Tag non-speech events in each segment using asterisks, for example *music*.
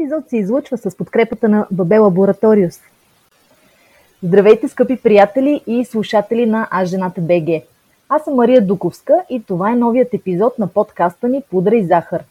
епизод се излъчва с подкрепата на Бабе Лабораториус. Здравейте, скъпи приятели и слушатели на Аз жената БГ. Аз съм Мария Дуковска и това е новият епизод на подкаста ни Пудра и захар.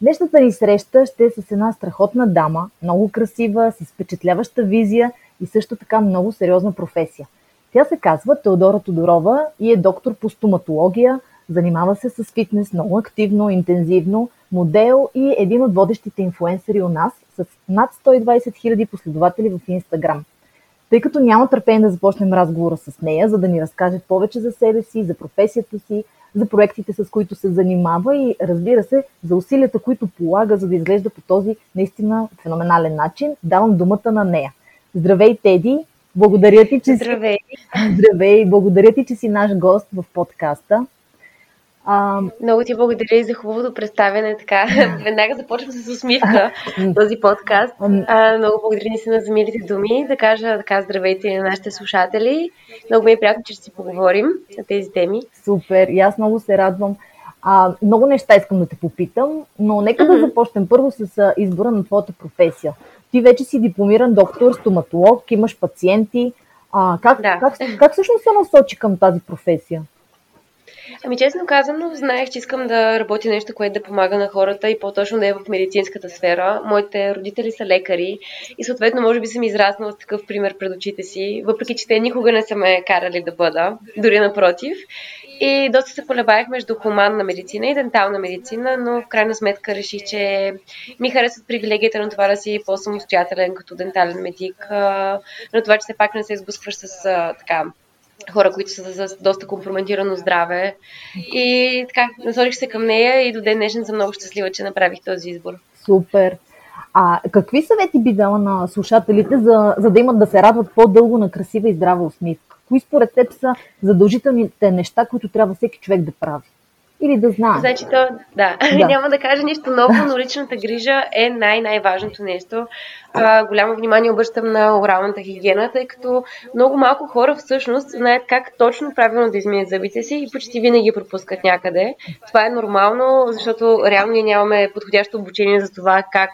Днешната ни среща ще е с една страхотна дама, много красива, с впечатляваща визия и също така много сериозна професия. Тя се казва Теодора Тодорова и е доктор по стоматология, занимава се с фитнес много активно, интензивно – модел и един от водещите инфуенсъри у нас с над 120 000 последователи в Инстаграм. Тъй като няма търпение да започнем разговора с нея, за да ни разкаже повече за себе си, за професията си, за проектите, с които се занимава и разбира се, за усилията, които полага, за да изглежда по този наистина феноменален начин, давам думата на нея. Здравей, Теди! Благодаря ти, че Здравей! *laughs* Здравей! Благодаря ти, че си наш гост в подкаста. А... Много ти благодаря и за хубавото представяне. Така, *laughs* веднага започвам с усмивка *laughs* този подкаст. А, много благодаря си за милите думи. Да кажа така здравейте на нашите слушатели. Много ми е приятно, че ще си поговорим на тези теми. Супер, и аз много се радвам. А, много неща искам да те попитам, но нека mm-hmm. да започнем първо с избора на твоята професия. Ти вече си дипломиран доктор, стоматолог, имаш пациенти. А, как, да. как, как всъщност се насочи към тази професия? Ами честно казано, знаех, че искам да работя нещо, което да помага на хората и по-точно да е в медицинската сфера. Моите родители са лекари и съответно може би съм израснала с такъв пример пред очите си, въпреки че те никога не са ме карали да бъда, дори напротив. И доста се колебаех между хуманна медицина и дентална медицина, но в крайна сметка реших, че ми харесват привилегията на това да си по-самостоятелен като дентален медик, на това, че все пак не се сблъскваш с така хора, които са с доста компрометирано здраве. И така, насочих се към нея и до ден днешен съм много щастлива, че направих този избор. Супер! А какви съвети би дала на слушателите, за, за да имат да се радват по-дълго на красива и здрава усмивка? Кои според теб са задължителните неща, които трябва всеки човек да прави? Или да знае. Значи то, да, *laughs* да. няма да кажа нищо ново, но личната грижа е най-най-важното нещо. А, голямо внимание обръщам на оралната хигиена, тъй като много малко хора всъщност знаят как точно правилно да измият зъбите си и почти винаги пропускат някъде. Това е нормално, защото реално ние нямаме подходящо обучение за това как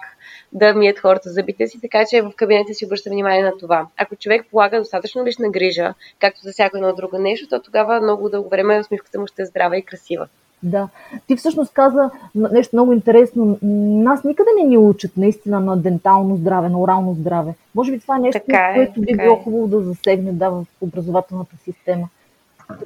да мият хората зъбите си, така че в кабинета си обръща внимание на това. Ако човек полага достатъчно лична грижа, както за всяко едно друго нещо, то тогава много дълго време усмивката му ще е здрава и красива. Да. Ти всъщност каза нещо много интересно. Нас никъде не ни учат наистина на дентално здраве, на орално здраве. Може би това е нещо, така е, което би било е. хубаво да засегне да, в образователната система.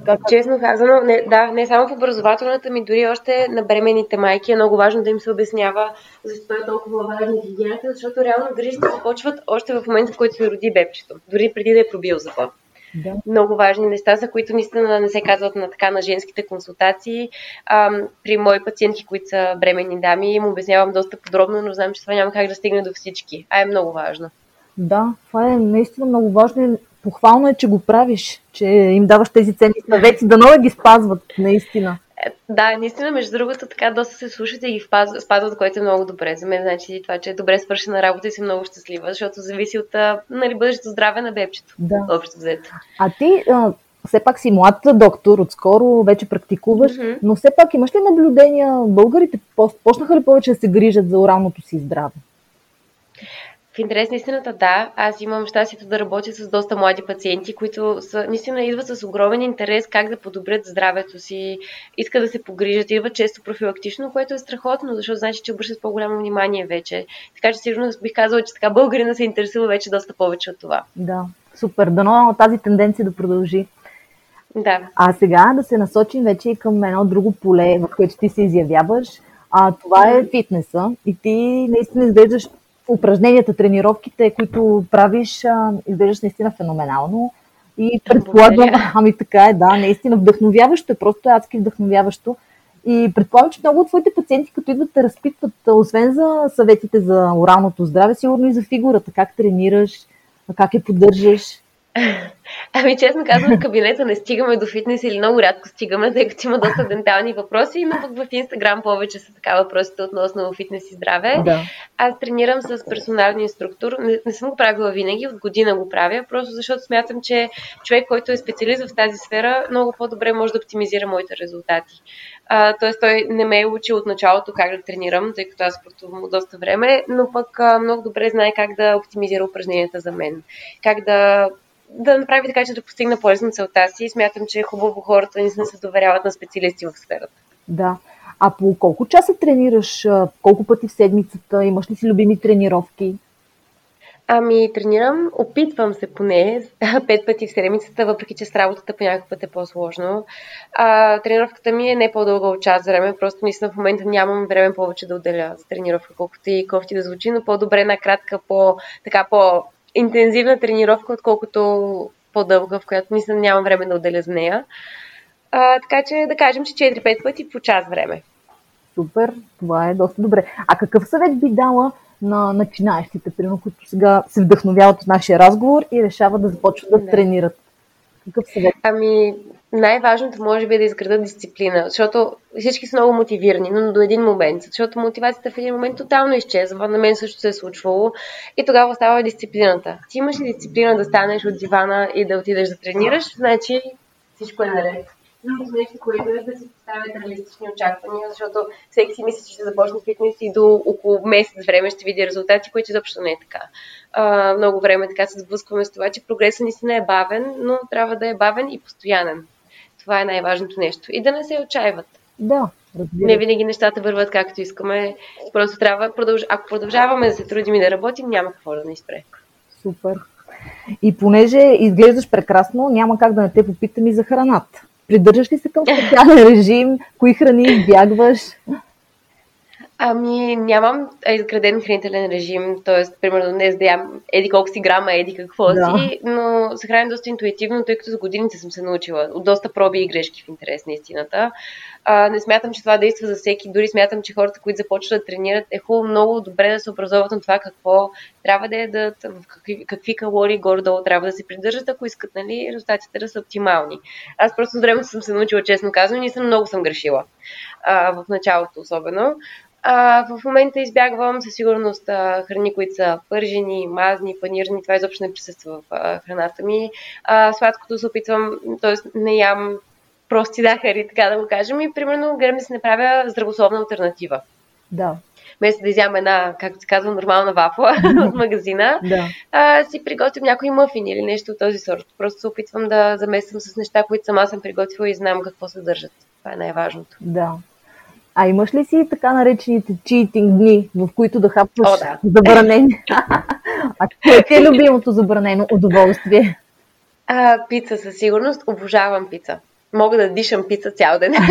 Така, Честно казано, не, да, не само в образователната ми, дори още на бременните майки е много важно да им се обяснява защо е толкова важна хигиената, защото реално грижите започват още в момента, в който се роди бебчето, дори преди да е пробил закон. Да. Много важни неща, за които наистина не се казват на така на женските консултации. А, при мои пациентки, които са бременни дами, им обяснявам доста подробно, но знам, че това няма как да стигне до всички. А е много важно. Да, това е наистина много важно похвално е, че го правиш, че им даваш тези ценни съвети, да много ги спазват, наистина. Да, наистина, между другото, така доста се слушате и ги спазват, което е много добре. За мен значи това, че е добре свършена работа и съм много щастлива, защото зависи от нали, бъдещето здраве на бебчето. Да. Общо взето. А ти а, все пак си млад доктор, отскоро вече практикуваш, mm-hmm. но все пак имаш ли наблюдения, българите почнаха ли повече да се грижат за оралното си здраве? В интерес на истината, да. Аз имам щастието да работя с доста млади пациенти, които са, наистина идват с огромен интерес как да подобрят здравето си, искат да се погрижат, идват често профилактично, което е страхотно, защото значи, че обръщат по-голямо внимание вече. Така че сигурно бих казала, че така българина се интересува вече доста повече от това. Да, супер. Дано тази тенденция да продължи. Да. А сега да се насочим вече и към едно друго поле, в което ти се изявяваш. А това е фитнеса. И ти наистина изглеждаш упражненията, тренировките, които правиш, изглеждаш наистина феноменално. И предполагам, *laughs* ами така е, да, наистина вдъхновяващо е, просто е адски вдъхновяващо. И предполагам, че много от твоите пациенти, като идват, те разпитват, освен за съветите за оралното здраве, сигурно и за фигурата, как тренираш, как я поддържаш. *laughs* Ами честно казвам, в кабинета не стигаме до фитнес или много рядко стигаме, тъй като има доста дентални въпроси, но пък в Инстаграм повече са така въпросите относно фитнес и здраве. Да. Аз тренирам с персонален инструктор. Не, не съм го правила винаги, от година го правя, просто защото смятам, че човек, който е специалист в тази сфера, много по-добре може да оптимизира моите резултати. А, тоест той не ме е учил от началото как да тренирам, тъй като аз спортувам доста време, но пък а, много добре знае как да оптимизира упражненията за мен. Как да да направи така, че да постигна полезна целта си смятам, че е хубаво хората не се доверяват на специалисти в сферата. Да. А по колко часа тренираш? Колко пъти в седмицата? Имаш ли си любими тренировки? Ами, тренирам, опитвам се поне пет пъти в седмицата, въпреки че с работата по някакъв път е по-сложно. А, тренировката ми е не по-дълга от час време, просто наистина в момента нямам време повече да отделя за тренировка, колкото и кофти да звучи, но по-добре на кратка, по, така, по интензивна тренировка, отколкото по-дълга, в която мисля нямам време да отделя за нея. А, така че да кажем, че 4-5 пъти по час време. Супер, това е доста добре. А какъв съвет би дала на начинаещите, примерно, които сега се вдъхновяват от нашия разговор и решават да започват да, да. тренират? Какъв съвет? Ами, най-важното може би е да изградат дисциплина, защото всички са много мотивирани, но до един момент, защото мотивацията в един момент тотално изчезва, на мен също се е случвало и тогава остава дисциплината. Ти имаш ли дисциплина да станеш от дивана и да отидеш да тренираш, значи всичко е наред. Другото нещо, което е да си поставят реалистични очаквания, защото всеки си мисли, че ще започне фитнес и до около месец време ще види резултати, които изобщо не е така. А, много време така се сблъскваме с това, че прогресът наистина е бавен, но трябва да е бавен и постоянен. Това е най-важното нещо. И да не се отчаиват. Да, разбира. Не винаги нещата върват както искаме. Просто трябва, продълж... ако продължаваме да се трудим и да работим, няма какво да ни спре. Супер. И понеже изглеждаш прекрасно, няма как да не те попитам и за храната. Придържаш ли се към специален режим? Кои храни избягваш? Ами, нямам изграден хранителен режим, т.е. примерно днес да ям еди колко си грама, еди какво да. си, но се храня доста интуитивно, тъй като за годините съм се научила от доста проби и грешки в интерес на истината. А, не смятам, че това действа за всеки, дори смятам, че хората, които започват да тренират, е хубаво много добре да се образоват на това какво трябва да ядат, в какви, какви калории горе-долу трябва да се придържат, ако искат нали, резултатите да са оптимални. Аз просто с времето съм се научила, честно казвам, и съм много съм грешила. А, в началото особено. А, в момента избягвам със сигурност а, храни, които са пържени, мазни, панирни. Това изобщо не присъства в а, храната ми. А, сладкото се опитвам, т.е. не ям прости захари, така да го кажем. И примерно гледам да си направя здравословна альтернатива. Да. Вместо да изям една, както се казва, нормална вафла *laughs* от магазина, да. а, си приготвям някой мъфин или нещо от този сорт. Просто се опитвам да замесвам с неща, които сама съм приготвила и знам какво съдържат. Това е най-важното. Да. А имаш ли си така наречените читинг дни, в които да хапваш О, да. забранени? а кое ти е любимото забранено удоволствие? А, пица със сигурност. Обожавам пица мога да дишам пица цял ден. *laughs*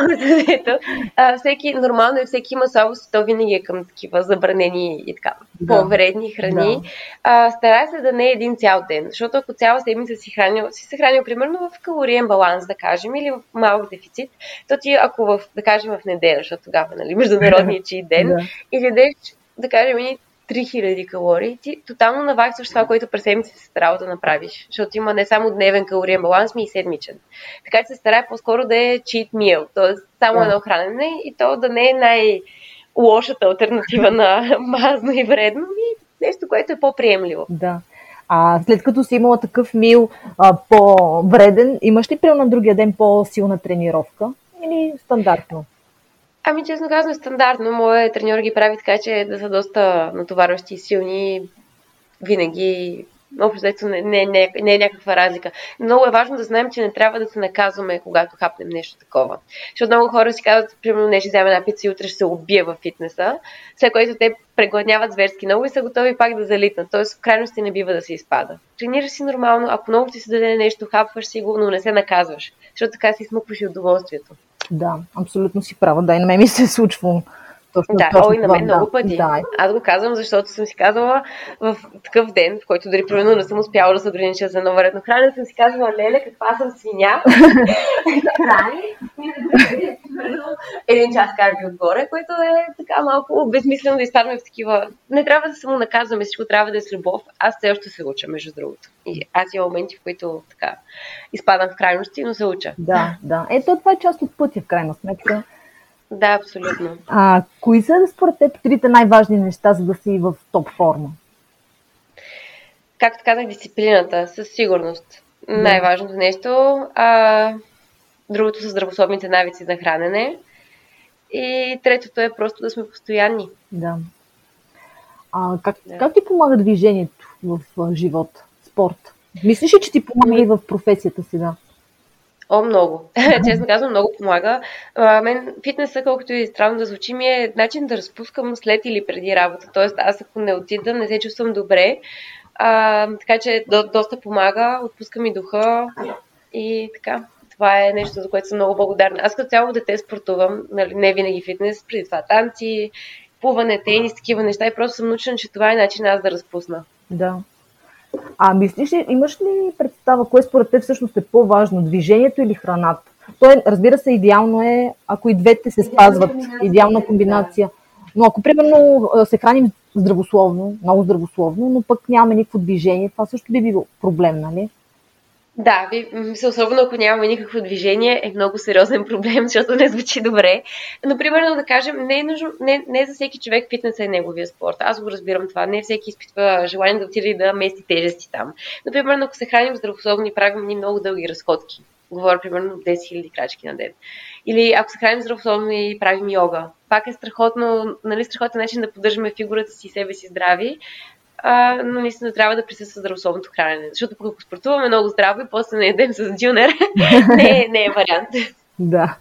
*laughs* а, всеки, нормално е, всеки има слабост, то винаги е към такива забранени и така да. по-вредни храни. Да. А, старай се да не е един цял ден, защото ако цяла седмица си, хранил, си се хранил примерно в калориен баланс, да кажем, или в малък дефицит, то ти ако в, да кажем в неделя, защото тогава, нали, *laughs* международният чи ден, да. и ядеш, да кажем, 3000 калории, ти тотално наваксваш това, което през седмицата се старал да направиш. Защото има не само дневен калориен баланс, ми и седмичен. Така че се старае по-скоро да е cheat meal, т.е. само едно хранене и то да не е най- лошата альтернатива на *laughs* мазно и вредно, и нещо, което е по-приемливо. Да. А след като си имала такъв мил а, по-вреден, имаш ли прием на другия ден по-силна тренировка или стандартно? Ами, честно казвам, стандартно. Моят треньор ги прави така, че да са доста натоварващи и силни. Винаги Общо не, не, не, не е някаква разлика. Много е важно да знаем, че не трябва да се наказваме, когато хапнем нещо такова. Защото много хора си казват, примерно, не ще вземем една пица и утре ще се убие в фитнеса, след което те прегладняват зверски много и са готови пак да залитнат. Тоест, в крайности не бива да се изпада. Тренираш си нормално, ако много ти се даде нещо, хапваш си го, но не се наказваш, защото така си смукваш и удоволствието. Да, абсолютно си права. Да, и на мен ми се е случвало точно, да, точно, ой, на мен да, много пъти. Да. Аз го казвам, защото съм си казала в такъв ден, в който дори примерно не съм успяла да се огранича за едно хранене, съм си казвала, леле, каква съм свиня. *laughs* Храни, *laughs* един час карби отгоре, което е така малко безмислено да изпадаме в такива... Не трябва да само наказваме, всичко трябва да е с любов. Аз все още се уча, между другото. И аз имам моменти, в които така изпадам в крайности, но се уча. Да, да. Ето това е част от пътя, в крайна сметка. Да, абсолютно. А, кои са според теб трите най-важни неща, за да си в топ форма? Както казах, дисциплината, със сигурност. Да. Най-важното нещо. А, другото са здравословните навици на хранене. И третото е просто да сме постоянни. Да. А, как, да. как ти помага движението в, в живота, спорт? Мислиш ли, че ти помага и в професията си, да? О, много. *laughs* Честно казвам, много помага. А, мен фитнеса, колкото и странно да звучи, ми е начин да разпускам след или преди работа. Тоест, аз ако не отида, не се чувствам добре. А, така че до, доста помага, отпуска ми духа и така. Това е нещо, за което съм много благодарна. Аз като цяло дете спортувам, нали, не винаги фитнес, преди това танци, плуване, тенис, такива неща и просто съм научена, че това е начин аз да разпусна. Да. А мислиш ли, имаш ли представа, кое според теб всъщност е по-важно, движението или храната? То е, разбира се, идеално е, ако и двете се спазват, идеална комбинация. Но ако, примерно, се храним здравословно, много здравословно, но пък нямаме никакво движение, това също би било проблем, нали? Да, особено ако нямаме никакво движение, е много сериозен проблем, *laughs* защото не звучи добре. Но, примерно, да кажем, не е, нужно, не, не за всеки човек фитнес е неговия спорт. Аз го разбирам това. Не всеки изпитва желание да отиде да мести тежести там. Например, ако се храним здравословно и правим ни много дълги разходки, говоря примерно 10 000 крачки на ден. Или ако се храним здравословно и правим йога, пак е страхотно, нали, страхотен начин да поддържаме фигурата си и себе си здрави, а, но наистина трябва да присъства здравословното хранене. Защото пък ако спортуваме много здраво и после не едем с дюнер, *laughs* не, не е вариант. Да.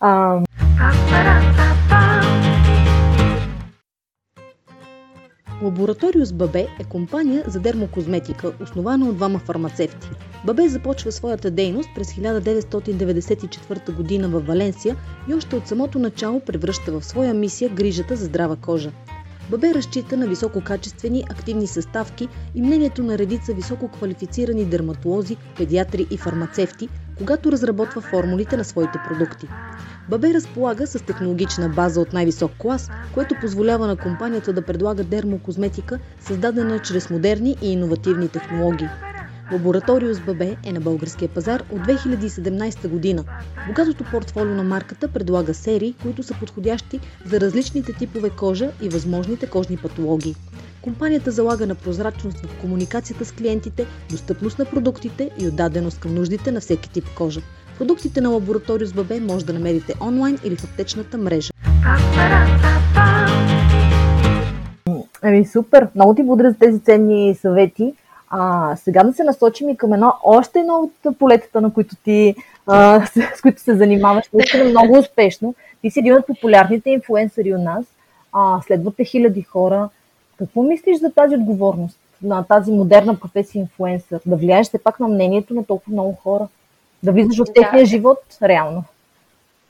А... Лабораториус Бабе е компания за дермокозметика, основана от двама фармацевти. Бабе започва своята дейност през 1994 г. в Валенсия и още от самото начало превръща в своя мисия грижата за здрава кожа. Бабе разчита на висококачествени активни съставки и мнението на редица високо квалифицирани дерматолози, педиатри и фармацевти, когато разработва формулите на своите продукти. Бабе разполага с технологична база от най-висок клас, което позволява на компанията да предлага дермокозметика, създадена чрез модерни и иновативни технологии. Лабораториус ББ е на българския пазар от 2017 година. Богатото портфолио на марката предлага серии, които са подходящи за различните типове кожа и възможните кожни патологии. Компанията залага на прозрачност в комуникацията с клиентите, достъпност на продуктите и отдаденост към нуждите на всеки тип кожа. Продуктите на Лабораториус ББ може да намерите онлайн или в аптечната мрежа. Еми супер! Много ти благодаря за тези ценни съвети. А, сега да се насочим и към едно, още едно от полетата, на които ти, а, с, с които се занимаваш, наистина много успешно. Ти си един от популярните инфуенсъри у нас, а, следвате хиляди хора. Какво мислиш за тази отговорност на тази модерна професия инфуенсър? Да влияеш все пак на мнението на толкова много хора? Да влизаш в техния да. живот реално?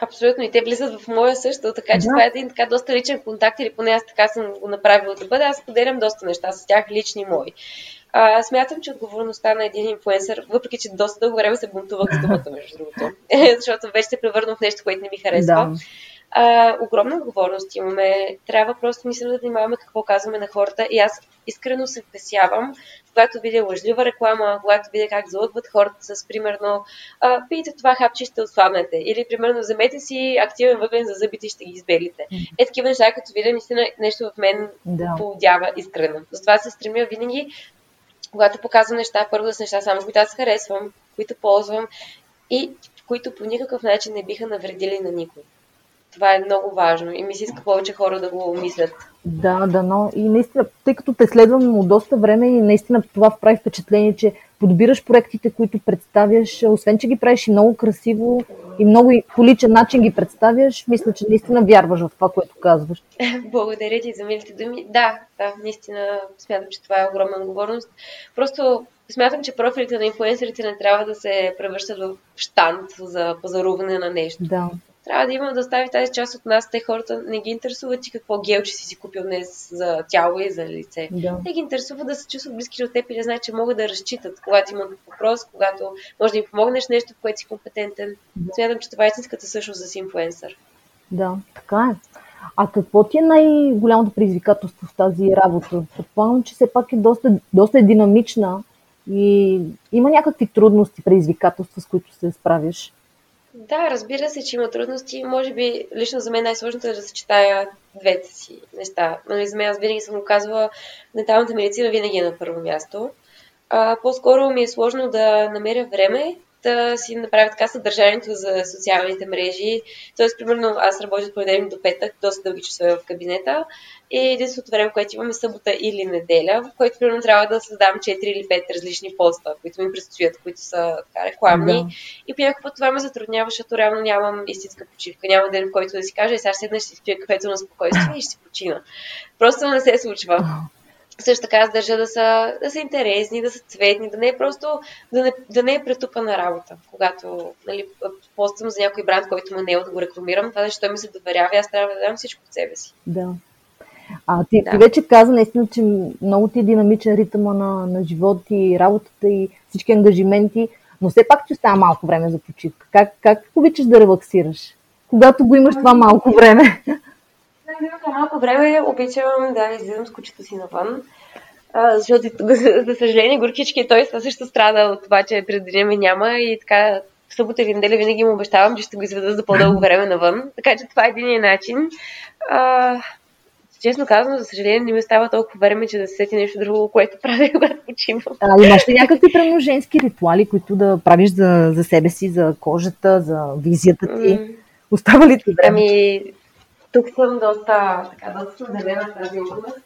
Абсолютно. И те влизат в моя също, така че да. това е един така доста личен контакт, или поне аз така съм го направила да бъде. Аз поделям доста неща с тях, лични мои. А, смятам, че отговорността на един инфуенсър, въпреки че доста дълго време се бунтувах с думата, между другото, *laughs* защото вече се превърна в нещо, което не ми харесва. Да. А, огромна отговорност имаме. Трябва просто мисля да внимаваме какво казваме на хората. И аз искрено се впесявам, когато видя лъжлива реклама, когато видя как залъгват хората с, примерно, а, пийте това хапче, ще отслабнете. Или, примерно, вземете си активен въглен за зъбите и ще ги избелите. Е, такива неща, като видя, наистина нещо в мен да. поводява искрено. Затова се стремя винаги когато показвам неща, първо са неща само, които аз харесвам, които ползвам и които по никакъв начин не биха навредили на никой. Това е много важно и ми се иска повече хора да го мислят. Да, да, но и наистина, тъй като те следвам от доста време и наистина това прави впечатление, че подбираш проектите, които представяш, освен, че ги правиш и много красиво и много по личен начин ги представяш, мисля, че наистина вярваш в това, което казваш. *laughs* Благодаря ти за милите думи. Да, да, наистина смятам, че това е огромна отговорност. Просто смятам, че профилите на инфуенсерите не трябва да се превръщат в штант за пазаруване на нещо. Да. Трябва да има да остави тази част от нас. Те хората не ги интересуват ти какво гелче си си купил днес за тяло и за лице. Да. Те ги интересува да се чувстват близки до теб и да знаят, че могат да разчитат, когато имат въпрос, когато може да им помогнеш нещо, в което си компетентен. Да. Смятам, че това е истинската същност за си инфлуенсър. Да, така е. А какво ти е най-голямото предизвикателство в тази работа? Предполагам, че все пак е доста, доста е динамична и има някакви трудности, предизвикателства, с които се справиш. Да, разбира се, че има трудности. Може би лично за мен най-сложното е да съчетая двете си неща. Нали, за мен аз винаги съм го казвала, денталната медицина винаги е на първо място. А, по-скоро ми е сложно да намеря време да си направя така съдържанието за социалните мрежи. Тоест, примерно, аз работя от понеделник до петък, доста дълги часове в кабинета и единственото време, което имаме събота или неделя, в което примерно трябва да създам 4 или 5 различни поста, които ми предстоят, които са така, рекламни. Да. И по някакъв път това ме затруднява, защото реално нямам истинска почивка. Няма ден, в който да си кажа, «Е, сега седна, ще си пия кафето на спокойствие и ще си почина. Просто не се случва. Също така аз държа да са, да са интересни, да са цветни, да не е просто, да не, да не е претупана работа. Когато нали, поствам за някой бранд, който ме не е да го рекламирам, това защото той ми се доверява и аз трябва да дам всичко от себе си. Да. А ти, Да. ти вече каза наистина, че много ти е динамичен ритъма на, на живот и работата и всички ангажименти, но все пак ти остава малко време за почивка. Как, как обичаш да релаксираш? Когато го имаш това малко време. За малко време обичам да излизам с кучето си навън. А, защото, *laughs* за, съжаление, горкички той също страда от това, че през деня ме няма и така в събота или неделя винаги му обещавам, че ще го изведа за по-дълго *laughs* време навън. Така че това е един начин. А, честно казано, за съжаление, не ми остава толкова време, че да се сети нещо друго, което правя, *laughs* когато почивам. А, имаш ли някакви примерно женски ритуали, които да правиш за, за себе си, за кожата, за визията ти? М, Остава ли ти време? Ами, тук съм доста, така, доста съм в тази област.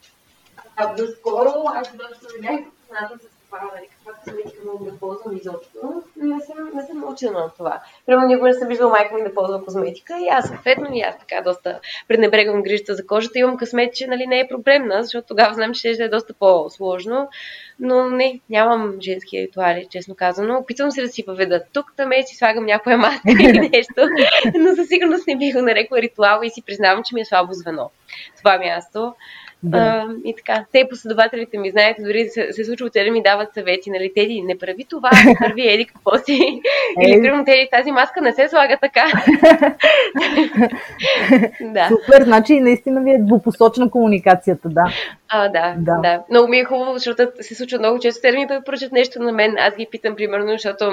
А доскоро аз доста видях с това, нали, косметика мога да ползвам изобщо. Не съм, не съм научена на това. Примерно никога не съм виждала майка ми да ползва козметика и аз съответно и аз така доста пренебрегвам грижата за кожата. Имам късмет, че нали, не е проблемна, защото тогава знам, че ще е доста по-сложно. Но не, нямам женски ритуали, честно казано. Опитвам се да си въведа тук, там е, си слагам някоя маска *laughs* или нещо, но със сигурност не бих го нарекла ритуал и си признавам, че ми е слабо звено. Това място. Да. А, и така, те последователите ми знаят, дори се, се случва, те да ми дават съвети, нали, Теди, не прави това, не *laughs* прави еди какво си. Или, примерно, Теди, тази маска не се слага така. *laughs* *laughs* да. Супер, значи наистина ви е двупосочна комуникацията, да. А, да, Да. да, да. Много ми е хубаво, защото се случва много често. Те да ми препоръчат нещо на мен, аз ги питам, примерно, защото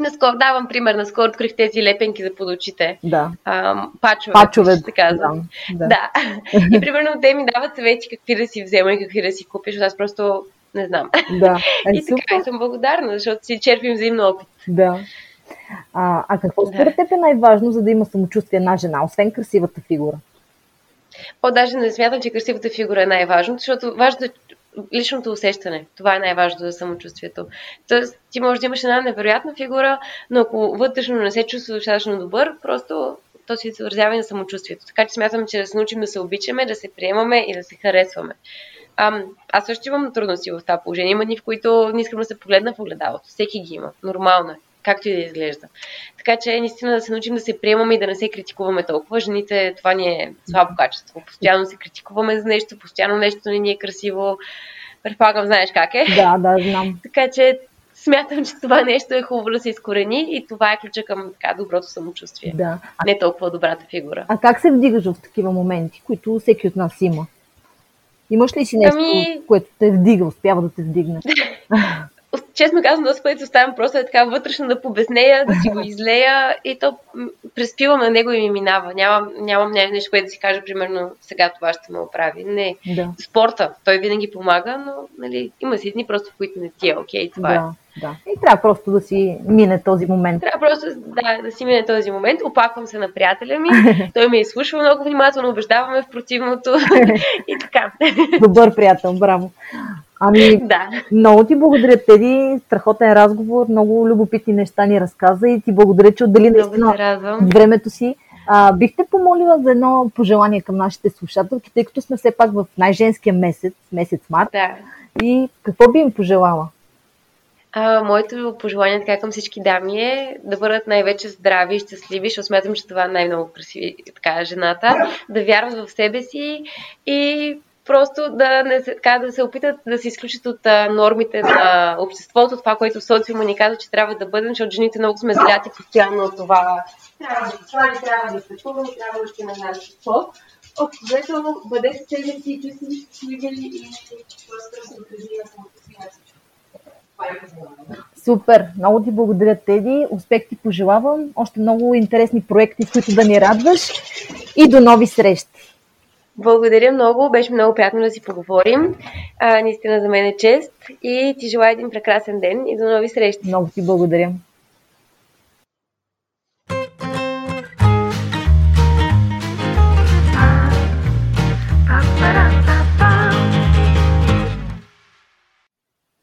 наскоро давам пример, наскоро открих тези лепенки за под очите. Да. А, пачове, Пачове. ще се казва. Да. Да. *laughs* И примерно те ми дават съвети какви да си взема и какви да си купиш, аз просто не знам. да. *laughs* Е, И така, и съм благодарна, защото си черпим взаимно опит. Да. А, а какво според теб е най-важно, за да има самочувствие една жена, освен красивата фигура? По даже не смятам, че красивата фигура е най-важното, защото важното е личното усещане. Това е най-важното за самочувствието. Тоест, ти можеш да имаш една невероятна фигура, но ако вътрешно не се чувства достатъчно добър, просто то си се отразява и на самочувствието. Така че смятам, че да се научим да се обичаме, да се приемаме и да се харесваме. Ам, аз също имам трудности в това положение. Има дни, в които не искам да се погледна в огледалото. Всеки ги има. Нормално е. Както и да изглежда. Така че наистина да се научим да се приемаме и да не се критикуваме толкова. Жените, това ни е слабо качество. Постоянно се критикуваме за нещо, постоянно нещо не ни е красиво. Предполагам, знаеш как е. Да, да, знам. *laughs* Така че смятам, че това нещо е хубаво да се изкорени и това е ключа към така доброто самочувствие. Да. А, Не толкова добрата фигура. а как се вдигаш в такива моменти, които всеки от нас има? Имаш ли си нещо, Ами- което те вдига, успява да те вдигне? *laughs* Честно казвам, доста пъти оставям просто е така вътрешно да побеснея, да си го *laughs* излея и то преспивам на него и ми минава. Нямам, нямам не- нещо, което да си кажа, примерно, сега това ще ме оправи. Не. Да. Спорта, той винаги помага, но нали, има си дни просто, в които не ти е окей. Това е. Да, да. И трябва просто да си мине този момент. Трябва просто да, да си мине този момент. Опаквам се на приятеля ми. *laughs* Той ме изслушва много внимателно, убеждаваме в противното. *laughs* и така. Добър приятел, браво. Ами, да. много ти благодаря, Теди. Страхотен разговор, много любопитни неща ни разказа и ти благодаря, че отдели наистина времето си. А, бих те помолила за едно пожелание към нашите слушателки, тъй като сме все пак в най-женския месец, месец март. Да. И какво би им пожелала? А, моето пожелание така към всички дами е да бъдат най-вече здрави и щастливи, защото смятам, че това най-много красиви така, жената, да вярват в себе си и просто да, не, така, да се опитат да се изключат от а, нормите на обществото, това, което социума ни казва, че трябва да бъдем, защото жените много сме заляти постоянно от това. Трябва да това ли, трябва да пътуваме, трябва да ще на спорт. Общо бъдете себе си, чувствайте щастливи и просто се самото си Супер! Много ти благодаря, Теди. Успех ти пожелавам. Още много интересни проекти, които да ни радваш. И до нови срещи! Благодаря много. Беше много приятно да си поговорим. А, наистина за мен е чест. И ти желая един прекрасен ден и до нови срещи. Много ти благодаря.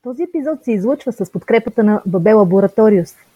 Този епизод се излъчва с подкрепата на Бабе Лабораториус –